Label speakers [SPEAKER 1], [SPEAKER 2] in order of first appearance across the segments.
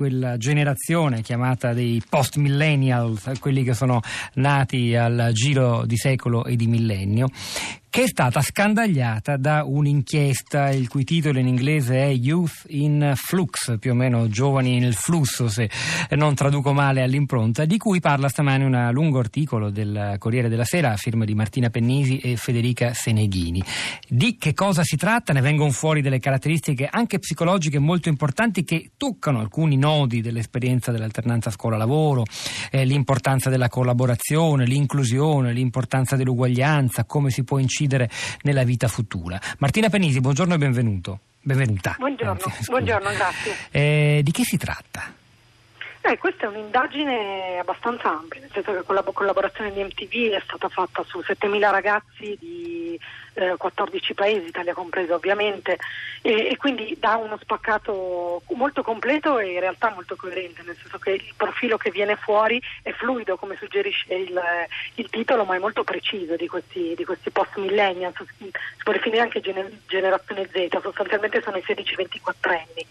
[SPEAKER 1] quella generazione chiamata dei post millennials, quelli che sono nati al giro di secolo e di millennio, che è stata scandagliata da un'inchiesta il cui titolo in inglese è Youth in Flux, più o meno giovani nel flusso se non traduco male all'impronta, di cui parla stamane un lungo articolo del Corriere della Sera a firma di Martina Pennisi e Federica Seneghini. Di che cosa si tratta? Ne vengono fuori delle caratteristiche anche psicologiche molto importanti che toccano alcuni nodi dell'esperienza dell'alternanza scuola-lavoro, eh, l'importanza della collaborazione, l'inclusione, l'importanza dell'uguaglianza, come si può incidere incidere nella vita futura. Martina Penisi, buongiorno e benvenuto. Benvenuta.
[SPEAKER 2] Buongiorno, Anzi, buongiorno grazie.
[SPEAKER 1] Eh, di che si tratta?
[SPEAKER 2] Eh, questa è un'indagine abbastanza ampia, nel senso che con la collaborazione di MTV è stata fatta su 7.000 ragazzi di eh, 14 paesi, Italia compresa ovviamente, e, e, quindi dà uno spaccato molto completo e in realtà molto coerente, nel senso che il profilo che viene fuori è fluido come suggerisce il, il titolo, ma è molto preciso di questi, di questi post millennials, si può definire anche gener- generazione Z, sostanzialmente sono i 16-24 anni.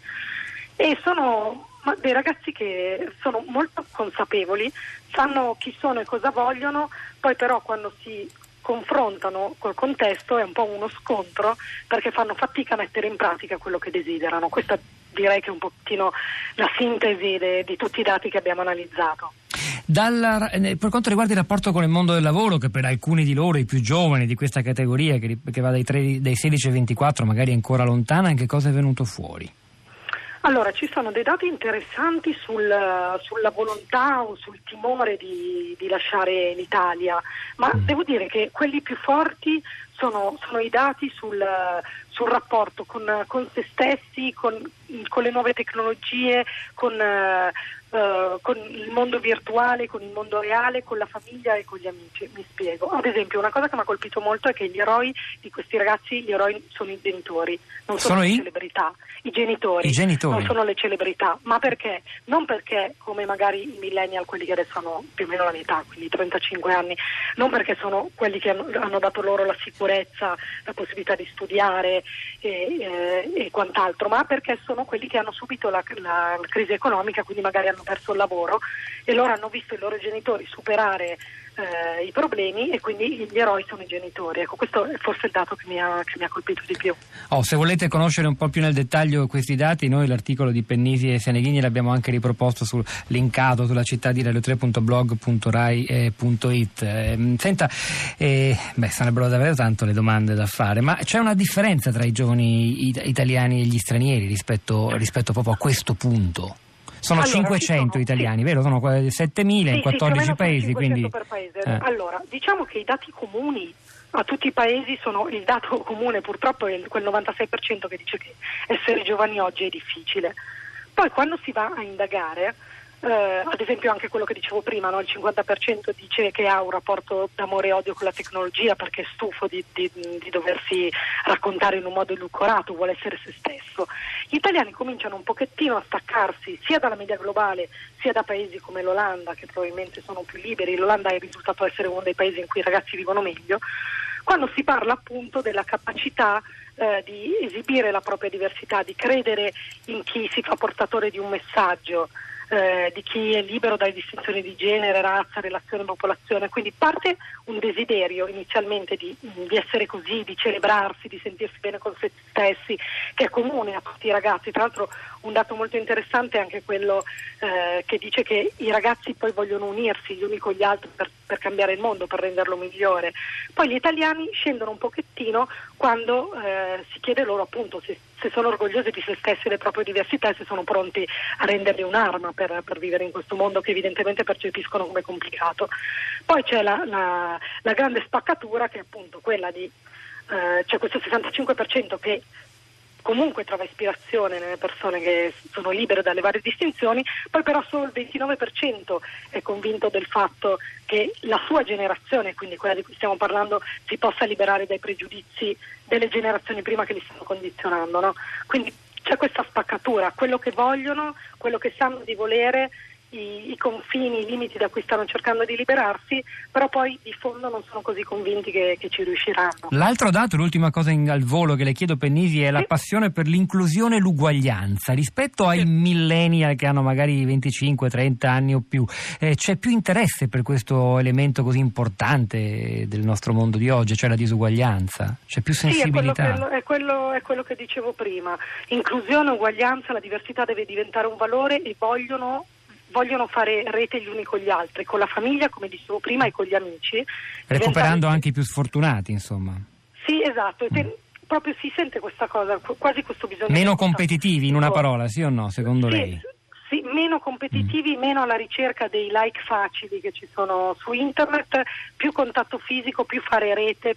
[SPEAKER 2] E sono dei ragazzi che sono molto consapevoli, sanno chi sono e cosa vogliono, poi però quando si confrontano col contesto è un po' uno scontro perché fanno fatica a mettere in pratica quello che desiderano. Questa direi che è un pochettino la sintesi de, di tutti i dati che abbiamo analizzato.
[SPEAKER 1] Dalla, eh, per quanto riguarda il rapporto con il mondo del lavoro, che per alcuni di loro, i più giovani di questa categoria, che, che va dai, 3, dai 16 ai 24, magari ancora lontana, che cosa è venuto fuori?
[SPEAKER 2] Allora, ci sono dei dati interessanti sul, sulla volontà o sul timore di, di lasciare l'Italia, ma mm. devo dire che quelli più forti sono, sono i dati sul, sul rapporto con, con, se stessi, con, con, le nuove tecnologie, con, uh, con, il mondo virtuale, con il mondo reale, con la famiglia e con gli amici. Mi spiego. Ad esempio, una cosa che mi ha colpito molto è che gli eroi di questi ragazzi, gli eroi sono i genitori, non sono, sono le i? celebrità i genitori,
[SPEAKER 1] I genitori,
[SPEAKER 2] non sono le celebrità, ma perché? Non perché come magari i millennial, quelli che adesso hanno più o meno la mia età, quindi 35 anni, non perché sono quelli che hanno, hanno dato loro la sicurezza, la possibilità di studiare e, eh, e, quant'altro, ma perché sono quelli che hanno subito la, la, crisi economica, quindi magari hanno perso il lavoro e loro hanno visto i loro genitori superare eh, i problemi e quindi gli eroi sono i genitori. Ecco, questo è forse il dato che mi ha, che mi ha colpito di più.
[SPEAKER 1] Oh, se volete conoscere un po' più nel dettaglio questi dati, noi l'articolo di Pennisi e Seneghini l'abbiamo anche riproposto sul linkato sulla città di radio3.blog.rai.it. Eh, senta, eh, beh, sarebbero davvero tanto le domande da fare, ma c'è una differenza tra i giovani italiani e gli stranieri rispetto, rispetto proprio a questo punto? Sono allora, 500 sono, italiani, sì. vero? Sono 7.000 sì, in 14
[SPEAKER 2] sì,
[SPEAKER 1] paesi. Quindi...
[SPEAKER 2] Paese. Eh. Allora, diciamo che i dati comuni a tutti i paesi sono il dato comune purtroppo è quel 96% che dice che essere giovani oggi è difficile. Poi quando si va a indagare eh, ad esempio anche quello che dicevo prima, no? il 50% dice che ha un rapporto d'amore e odio con la tecnologia perché è stufo di, di, di doversi raccontare in un modo edulcorato, vuole essere se stesso. Gli italiani cominciano un pochettino a staccarsi sia dalla media globale sia da paesi come l'Olanda che probabilmente sono più liberi, l'Olanda è risultato essere uno dei paesi in cui i ragazzi vivono meglio, quando si parla appunto della capacità eh, di esibire la propria diversità, di credere in chi si fa portatore di un messaggio eh, di chi è libero dalle distinzioni di genere, razza, relazione, popolazione. Quindi parte un desiderio inizialmente di, di, essere così, di celebrarsi, di sentirsi bene con se stessi, che è comune a tutti i ragazzi. Tra l'altro un dato molto interessante è anche quello eh, che dice che i ragazzi poi vogliono unirsi gli uni con gli altri per, per cambiare il mondo, per renderlo migliore. Poi gli italiani scendono un pochettino quando eh, si chiede loro appunto se, se, sono orgogliosi di se stessi e delle proprie diversità e se sono pronti a renderli un'arma per, per, vivere in questo mondo che evidentemente percepiscono come complicato. Poi c'è la, la, la grande spaccatura che è appunto quella di eh, c'è questo 65% che comunque trova ispirazione nelle persone che sono libere dalle varie distinzioni, poi però solo il 29% è convinto del fatto che la sua generazione, quindi quella di cui stiamo parlando, si possa liberare dai pregiudizi delle generazioni prima che li stanno condizionando. No? Quindi c'è questa spaccatura, quello che vogliono, quello che sanno di volere i, i, confini, i limiti da cui stanno cercando di liberarsi, però poi di fondo non sono così convinti che, che ci riusciranno.
[SPEAKER 1] L'altro dato, l'ultima cosa in, al volo che le chiedo Pennisi, è sì. la passione per l'inclusione e l'uguaglianza. Rispetto ai sì. millennial che hanno magari 25-30 anni o più, eh, c'è più interesse per questo elemento così importante del nostro mondo di oggi, cioè la disuguaglianza? C'è più sensibilità?
[SPEAKER 2] Sì, è quello, è quello, è quello che dicevo prima. Inclusione, uguaglianza, la diversità deve diventare un valore e vogliono vogliono fare rete gli uni con gli altri, con la famiglia, come dicevo prima, e con gli amici.
[SPEAKER 1] Recuperando anche i più sfortunati, insomma.
[SPEAKER 2] Sì, esatto. Mm. Proprio si sente questa cosa, quasi questo bisogno.
[SPEAKER 1] Meno competitivi, in una parola, sì o no, secondo
[SPEAKER 2] sì,
[SPEAKER 1] lei?
[SPEAKER 2] Sì, meno competitivi, mm. meno alla ricerca dei like facili che ci sono su internet, più contatto fisico, più fare rete,